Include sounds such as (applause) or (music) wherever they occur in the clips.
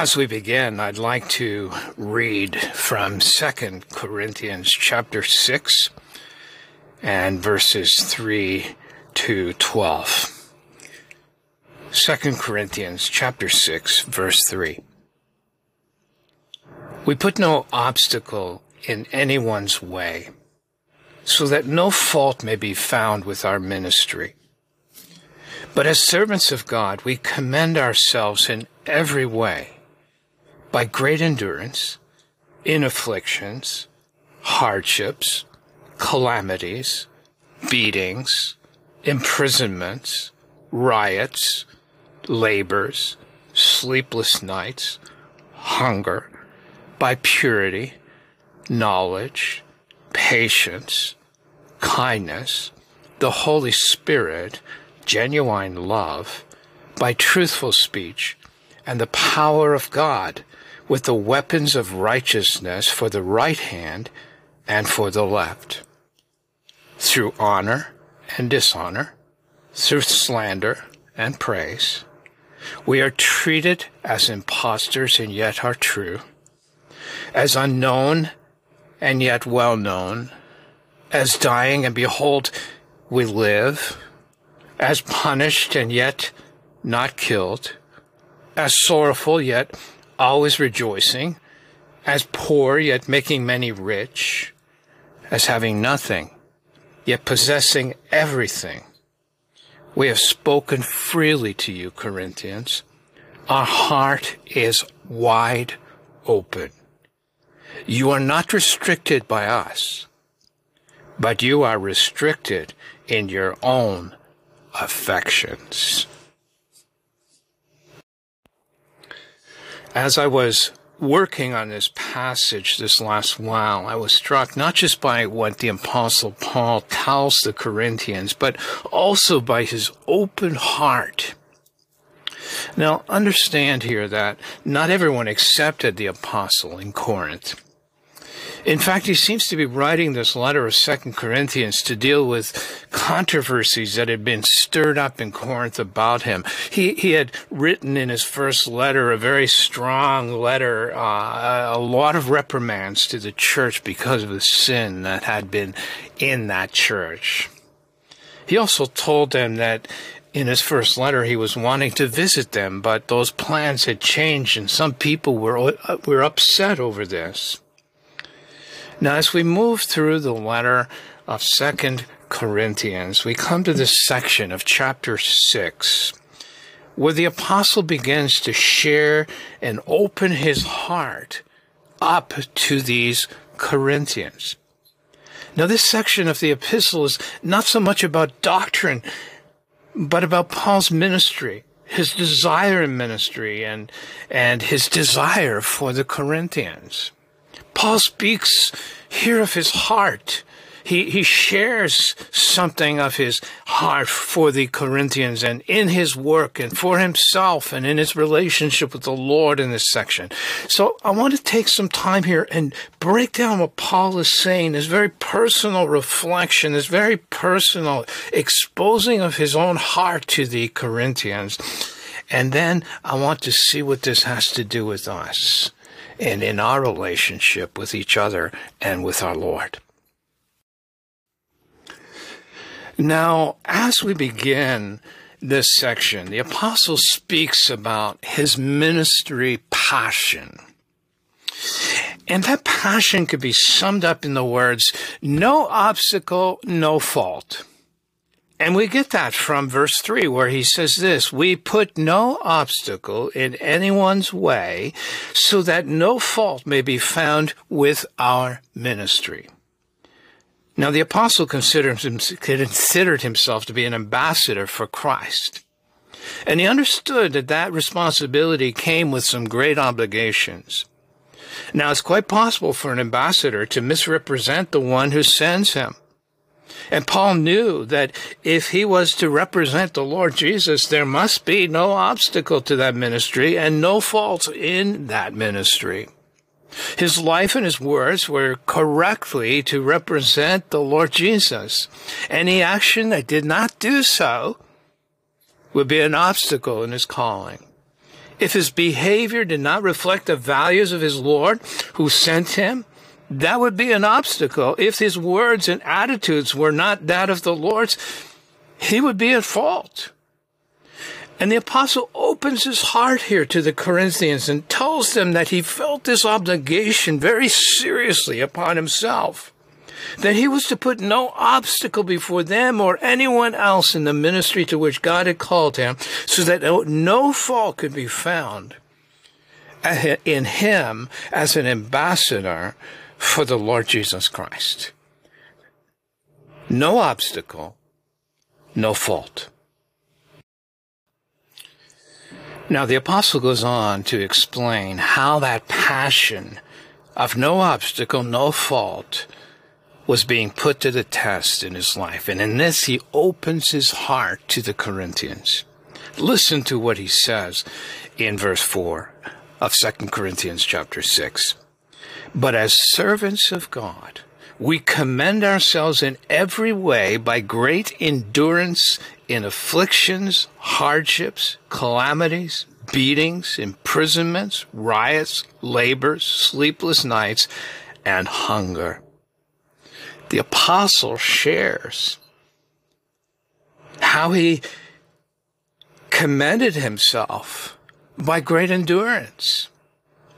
As we begin, I'd like to read from 2 Corinthians chapter 6 and verses 3 to 12. 2 Corinthians chapter 6 verse 3. We put no obstacle in anyone's way, so that no fault may be found with our ministry. But as servants of God, we commend ourselves in every way by great endurance in afflictions, hardships, calamities, beatings, imprisonments, riots, labors, sleepless nights, hunger, by purity, knowledge, patience, kindness, the Holy Spirit, genuine love, by truthful speech, and the power of God with the weapons of righteousness for the right hand and for the left, through honor and dishonor, through slander and praise. We are treated as impostors and yet are true, as unknown and yet well known, as dying and behold, we live, as punished and yet not killed, as sorrowful yet always rejoicing, as poor yet making many rich, as having nothing yet possessing everything. We have spoken freely to you, Corinthians. Our heart is wide open. You are not restricted by us, but you are restricted in your own affections. As I was working on this passage this last while, I was struck not just by what the apostle Paul tells the Corinthians, but also by his open heart. Now, understand here that not everyone accepted the apostle in Corinth. In fact, he seems to be writing this letter of Second Corinthians to deal with controversies that had been stirred up in Corinth about him. He, he had written in his first letter a very strong letter, uh, a lot of reprimands to the church because of the sin that had been in that church. He also told them that in his first letter he was wanting to visit them, but those plans had changed and some people were, uh, were upset over this. Now, as we move through the letter of Second Corinthians, we come to this section of chapter 6 where the apostle begins to share and open his heart up to these Corinthians. Now, this section of the epistle is not so much about doctrine, but about Paul's ministry, his desire in ministry, and, and his desire for the Corinthians. Paul speaks here of his heart. He, he shares something of his heart for the Corinthians and in his work and for himself and in his relationship with the Lord in this section. So I want to take some time here and break down what Paul is saying, this very personal reflection, this very personal exposing of his own heart to the Corinthians. And then I want to see what this has to do with us and in our relationship with each other and with our Lord. Now, as we begin this section, the apostle speaks about his ministry passion. And that passion could be summed up in the words, no obstacle, no fault. And we get that from verse 3, where he says this We put no obstacle in anyone's way, so that no fault may be found with our ministry. Now, the apostle considered, considered himself to be an ambassador for Christ. And he understood that that responsibility came with some great obligations. Now, it's quite possible for an ambassador to misrepresent the one who sends him. And Paul knew that if he was to represent the Lord Jesus, there must be no obstacle to that ministry and no faults in that ministry. His life and his words were correctly to represent the Lord Jesus. Any action that did not do so would be an obstacle in his calling. if his behavior did not reflect the values of his Lord who sent him, that would be an obstacle. If his words and attitudes were not that of the Lord's, he would be at fault. And the apostle opens his heart here to the Corinthians and tells them that he felt this obligation very seriously upon himself. That he was to put no obstacle before them or anyone else in the ministry to which God had called him, so that no fault could be found uh, in him as an ambassador for the Lord Jesus Christ. No obstacle, no fault. Now, the apostle goes on to explain how that passion of no obstacle, no fault was being put to the test in his life. And in this, he opens his heart to the Corinthians. Listen to what he says in verse 4 of 2 Corinthians chapter 6. But as servants of God, we commend ourselves in every way by great endurance in afflictions, hardships, calamities, beatings, imprisonments, riots, labors, sleepless nights, and hunger. The apostle shares how he commended himself by great endurance.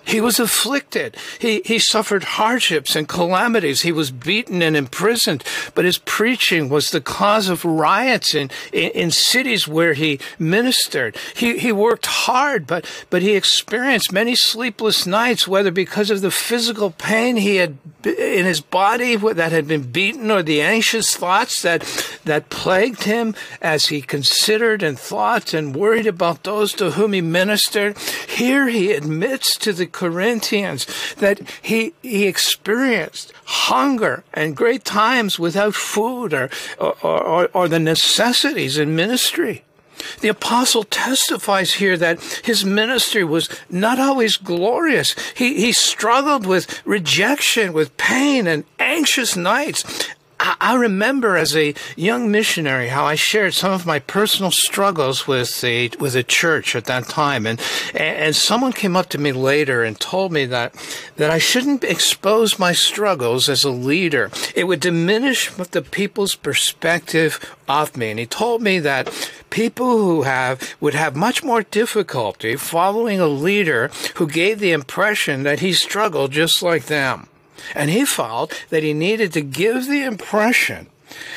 He was afflicted. He, he suffered hardships and calamities. He was beaten and imprisoned. But his preaching was the cause of riots in, in, in, cities where he ministered. He, he worked hard, but, but he experienced many sleepless nights, whether because of the physical pain he had in his body that had been beaten or the anxious thoughts that, that plagued him as he considered and thought and worried about those to whom he ministered. Here he admits to the Corinthians that he, he experienced hunger and great times without food or, or, or, or the necessities in ministry. The apostle testifies here that his ministry was not always glorious. He, he struggled with rejection, with pain and anxious nights. I remember as a young missionary how I shared some of my personal struggles with the with a church at that time, and and someone came up to me later and told me that that I shouldn't expose my struggles as a leader. It would diminish the people's perspective of me, and he told me that people who have would have much more difficulty following a leader who gave the impression that he struggled just like them. And he felt that he needed to give the impression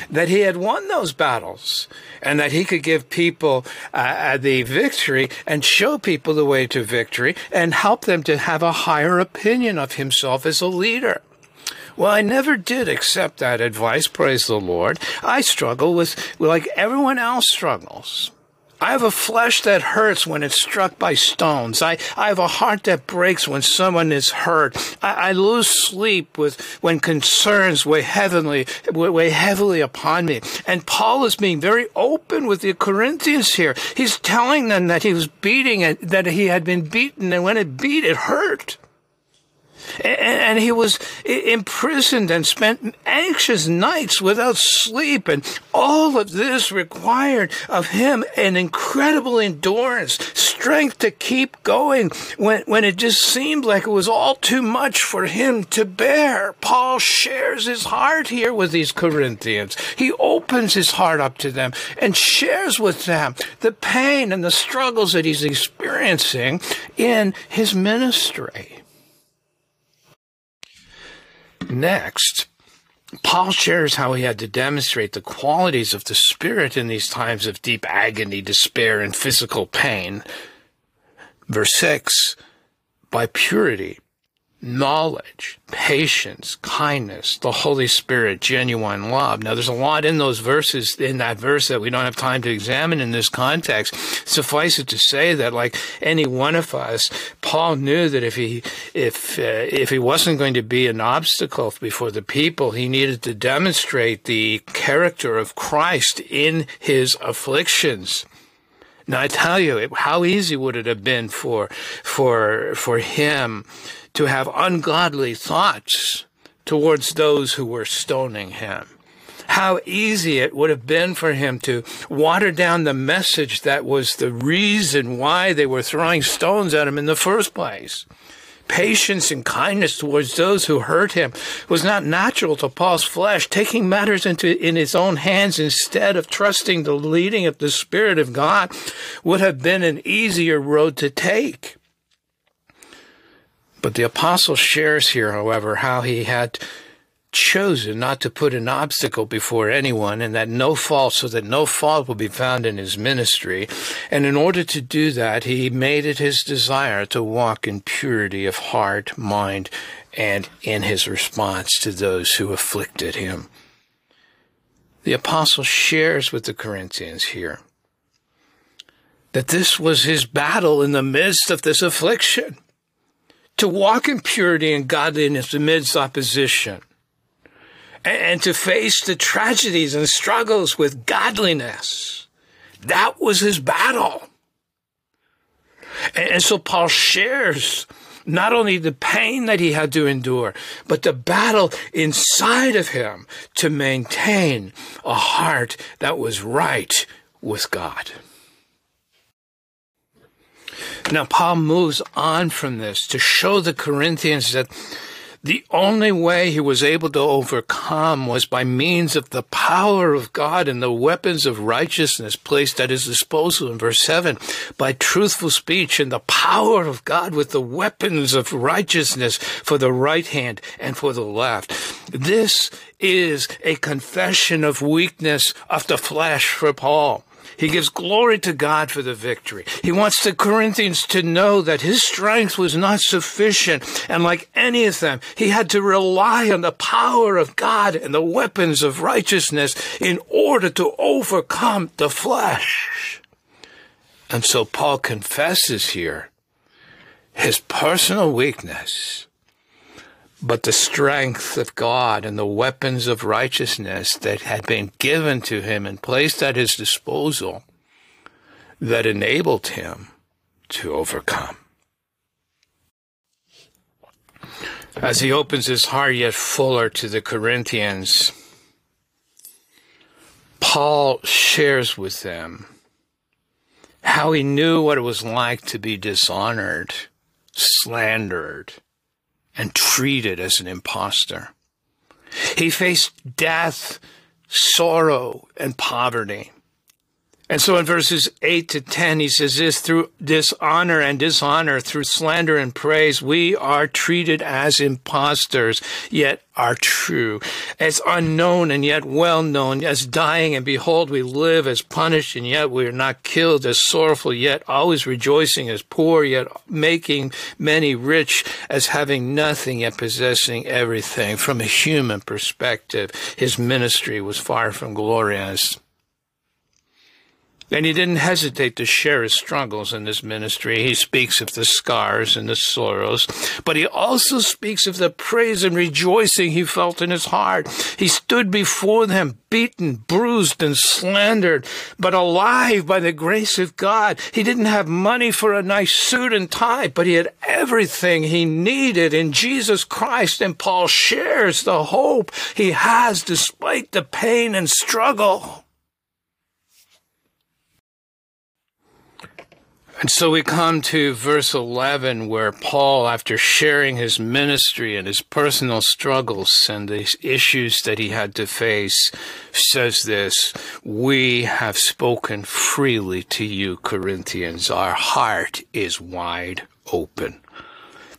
that he had won those battles and that he could give people uh, uh, the victory and show people the way to victory and help them to have a higher opinion of himself as a leader. Well, I never did accept that advice, praise the Lord. I struggle with, like everyone else struggles. I have a flesh that hurts when it's struck by stones. I, I have a heart that breaks when someone is hurt. I, I lose sleep with when concerns weigh heavily, weigh heavily upon me. And Paul is being very open with the Corinthians here. He's telling them that he was beating it, that he had been beaten, and when it beat, it hurt. And he was imprisoned and spent anxious nights without sleep. And all of this required of him an incredible endurance, strength to keep going when, when it just seemed like it was all too much for him to bear. Paul shares his heart here with these Corinthians. He opens his heart up to them and shares with them the pain and the struggles that he's experiencing in his ministry. Next, Paul shares how he had to demonstrate the qualities of the Spirit in these times of deep agony, despair, and physical pain. Verse 6 by purity, knowledge, patience, kindness, the Holy Spirit, genuine love. Now, there's a lot in those verses, in that verse that we don't have time to examine in this context. Suffice it to say that, like any one of us, Paul knew that if he, if, uh, if he wasn't going to be an obstacle before the people, he needed to demonstrate the character of Christ in his afflictions. Now I tell you, how easy would it have been for, for, for him to have ungodly thoughts towards those who were stoning him. how easy it would have been for him to water down the message that was the reason why they were throwing stones at him in the first place. Patience and kindness towards those who hurt him was not natural to Paul's flesh, taking matters into in his own hands instead of trusting the leading of the Spirit of God would have been an easier road to take. But the apostle shares here, however, how he had chosen not to put an obstacle before anyone and that no fault, so that no fault will be found in his ministry. And in order to do that, he made it his desire to walk in purity of heart, mind, and in his response to those who afflicted him. The apostle shares with the Corinthians here that this was his battle in the midst of this affliction. To walk in purity and godliness amidst opposition and to face the tragedies and struggles with godliness. That was his battle. And so Paul shares not only the pain that he had to endure, but the battle inside of him to maintain a heart that was right with God. Now, Paul moves on from this to show the Corinthians that the only way he was able to overcome was by means of the power of God and the weapons of righteousness placed at his disposal in verse 7 by truthful speech and the power of God with the weapons of righteousness for the right hand and for the left. This is a confession of weakness of the flesh for Paul. He gives glory to God for the victory. He wants the Corinthians to know that his strength was not sufficient. And like any of them, he had to rely on the power of God and the weapons of righteousness in order to overcome the flesh. And so Paul confesses here his personal weakness but the strength of God and the weapons of righteousness that had been given to him and placed at his disposal that enabled him to overcome. As he opens his heart yet fuller to the Corinthians, Paul shares with them how he knew what it was like to be dishonored, slandered, and treated as an impostor. He faced death, sorrow, and poverty. And so in verses 8 to 10, he says this through dishonor and dishonor, through slander and praise, we are treated as impostors, yet are true, as unknown and yet well known, as dying and behold, we live, as punished and yet we are not killed, as sorrowful yet always rejoicing, as poor yet making many rich, as having nothing yet possessing everything. From a human perspective, his ministry was far from glorious. And he didn't hesitate to share his struggles in this ministry. He speaks of the scars and the sorrows, but he also speaks of the praise and rejoicing he felt in his heart. He stood before them, beaten, bruised, and slandered, but alive by the grace of God. He didn't have money for a nice suit and tie, but he had everything he needed in Jesus Christ. And Paul shares the hope he has despite the pain and struggle. And so we come to verse 11 where Paul, after sharing his ministry and his personal struggles and the issues that he had to face, says this, we have spoken freely to you, Corinthians. Our heart is wide open.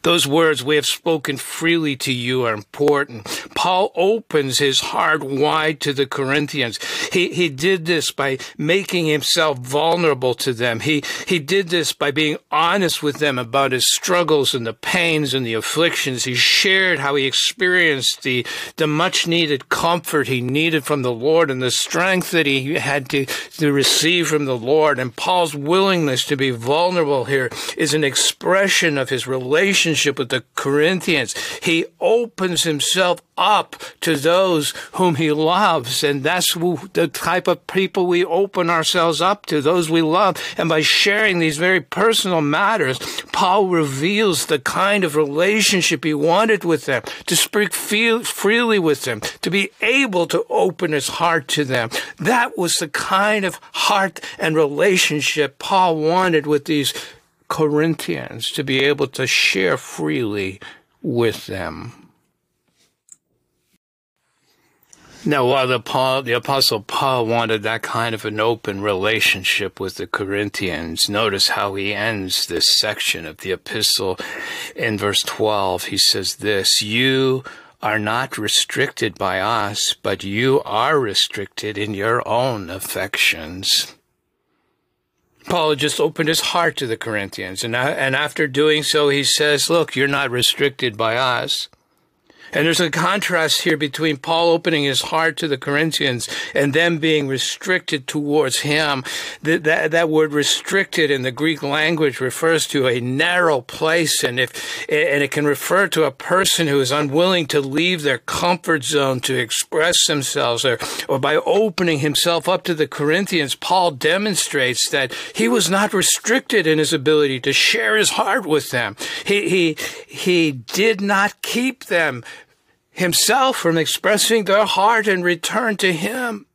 Those words we have spoken freely to you are important. Paul opens his heart wide to the Corinthians. He, he did this by making himself vulnerable to them. He, he did this by being honest with them about his struggles and the pains and the afflictions. He shared how he experienced the, the much needed comfort he needed from the Lord and the strength that he had to, to receive from the Lord. And Paul's willingness to be vulnerable here is an expression of his relationship with the Corinthians. He opens himself up to those whom he loves. And that's the type of people we open ourselves up to, those we love. And by sharing these very personal matters, Paul reveals the kind of relationship he wanted with them, to speak freely with them, to be able to open his heart to them. That was the kind of heart and relationship Paul wanted with these Corinthians to be able to share freely with them. Now, while the, Paul, the Apostle Paul wanted that kind of an open relationship with the Corinthians, notice how he ends this section of the epistle in verse 12. He says this, You are not restricted by us, but you are restricted in your own affections. Paul just opened his heart to the Corinthians, and, and after doing so, he says, Look, you're not restricted by us. And there's a contrast here between Paul opening his heart to the Corinthians and them being restricted towards him. That, that, that word restricted in the Greek language refers to a narrow place and if, and it can refer to a person who is unwilling to leave their comfort zone to express themselves or, or by opening himself up to the Corinthians, Paul demonstrates that he was not restricted in his ability to share his heart with them. He, he, he did not keep them himself from expressing their heart and return to him.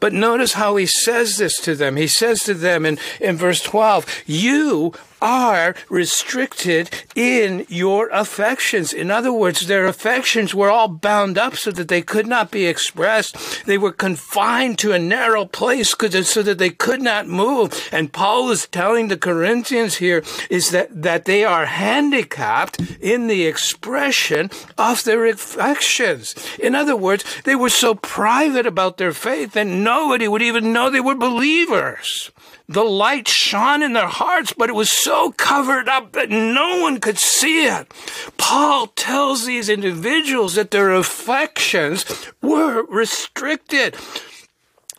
But notice how he says this to them. He says to them in, in verse 12, You are restricted in your affections. In other words, their affections were all bound up so that they could not be expressed. They were confined to a narrow place so that they could not move. And Paul is telling the Corinthians here is that, that they are handicapped in the expression of their affections. In other words, they were so private about their faith that nobody would even know they were believers. The light shone in their hearts, but it was so covered up that no one could see it. Paul tells these individuals that their affections were restricted.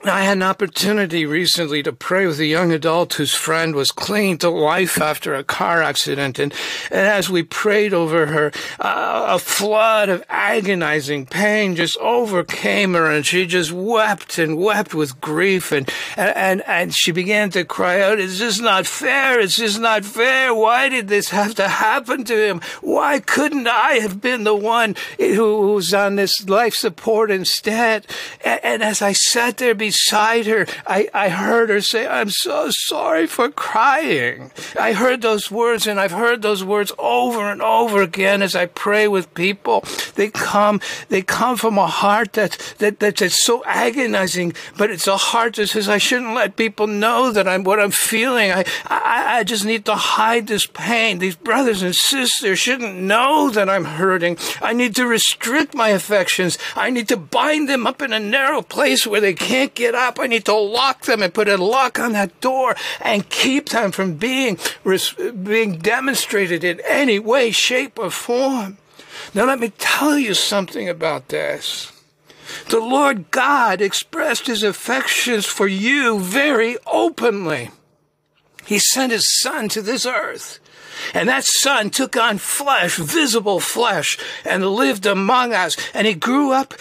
I had an opportunity recently to pray with a young adult whose friend was clinging to life after a car accident. And, and as we prayed over her, uh, a flood of agonizing pain just overcame her and she just wept and wept with grief. And, and, and she began to cry out, it's just not fair. It's just not fair. Why did this have to happen to him? Why couldn't I have been the one who was on this life support instead? And, and as I sat there beside her, I, I heard her say, I'm so sorry for crying. I heard those words and I've heard those words over and over again as I pray with people. They come, they come from a heart that, that, that's so agonizing, but it's a heart that says, I shouldn't let people know that I'm what I'm feeling. I, I, I just need to hide this pain. These brothers and sisters shouldn't know that I'm hurting. I need to restrict my affections. I need to bind them up in a narrow place where they can't get up. I need to lock them and put a lock on that door and keep them from being, being demonstrated in any way, shape, or form. Now, let me tell you something about this. The Lord God expressed his affections for you very openly. He sent his son to this earth. And that son took on flesh, visible flesh, and lived among us. And he grew up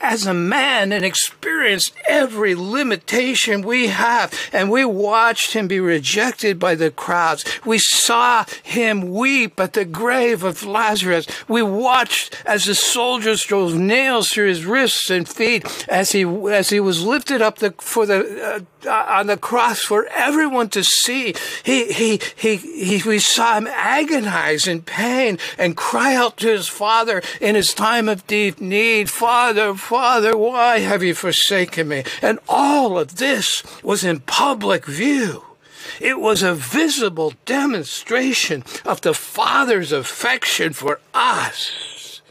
as a man and experienced every limitation we have. And we watched him be rejected by the crowds. We saw him weep at the grave of Lazarus. We watched as the soldiers drove nails through his wrists and feet as he, as he was lifted up the, for the, uh, on the cross for everyone to see. He, he, he, he, we saw him agonize in pain and cry out to his father in his time of deep need, Father, Father, why have you forsaken me? And all of this was in public view. It was a visible demonstration of the Father's affection for us.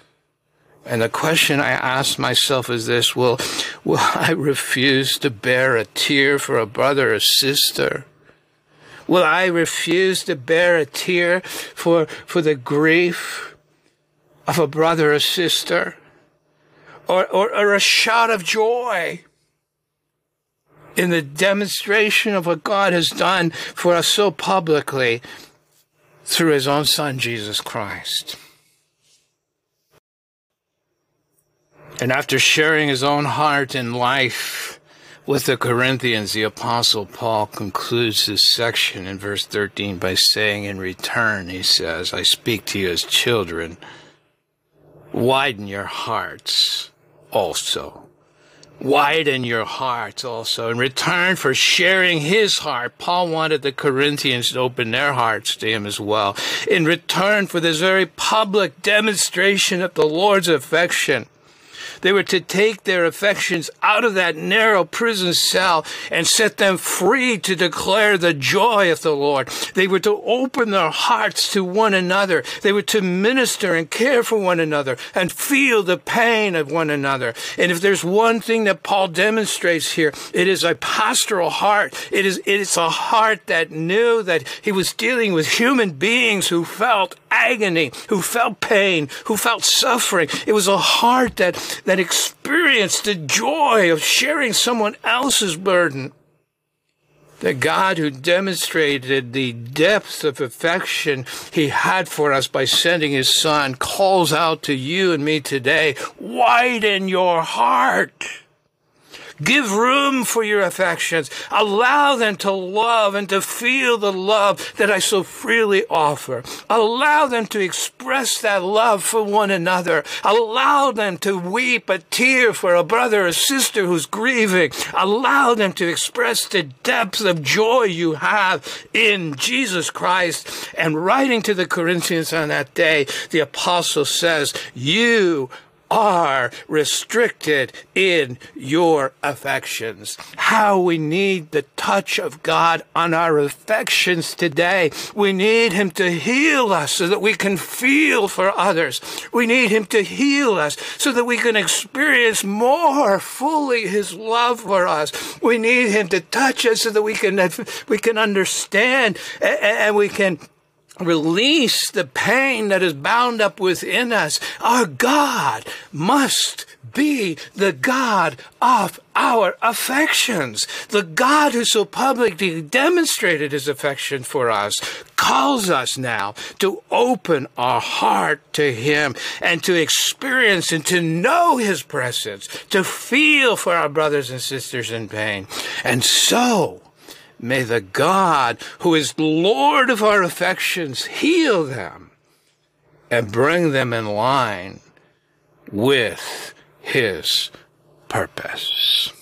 And the question I ask myself is this will, will (laughs) I refuse to bear a tear for a brother or sister? Will I refuse to bear a tear for, for the grief of a brother or sister? Or, or, or a shout of joy in the demonstration of what God has done for us so publicly through his own son, Jesus Christ. And after sharing his own heart and life with the Corinthians, the Apostle Paul concludes this section in verse 13 by saying, In return, he says, I speak to you as children, widen your hearts also widen your hearts also. In return for sharing his heart, Paul wanted the Corinthians to open their hearts to him as well. In return for this very public demonstration of the Lord's affection, they were to take their affections out of that narrow prison cell and set them free to declare the joy of the Lord. They were to open their hearts to one another. They were to minister and care for one another and feel the pain of one another. And if there's one thing that Paul demonstrates here, it is a pastoral heart. It is, it is a heart that knew that he was dealing with human beings who felt agony, who felt pain, who felt suffering. It was a heart that, that experienced the joy of sharing someone else's burden. The God who demonstrated the depth of affection he had for us by sending his son calls out to you and me today, widen your heart. Give room for your affections. Allow them to love and to feel the love that I so freely offer. Allow them to express that love for one another. Allow them to weep a tear for a brother or sister who's grieving. Allow them to express the depth of joy you have in Jesus Christ. And writing to the Corinthians on that day, the apostle says, you are restricted in your affections. How we need the touch of God on our affections today. We need Him to heal us so that we can feel for others. We need Him to heal us so that we can experience more fully His love for us. We need Him to touch us so that we can, we can understand and we can release the pain that is bound up within us. Our God must be the God of our affections. The God who so publicly demonstrated his affection for us calls us now to open our heart to him and to experience and to know his presence, to feel for our brothers and sisters in pain. And so, May the God who is Lord of our affections heal them and bring them in line with his purpose.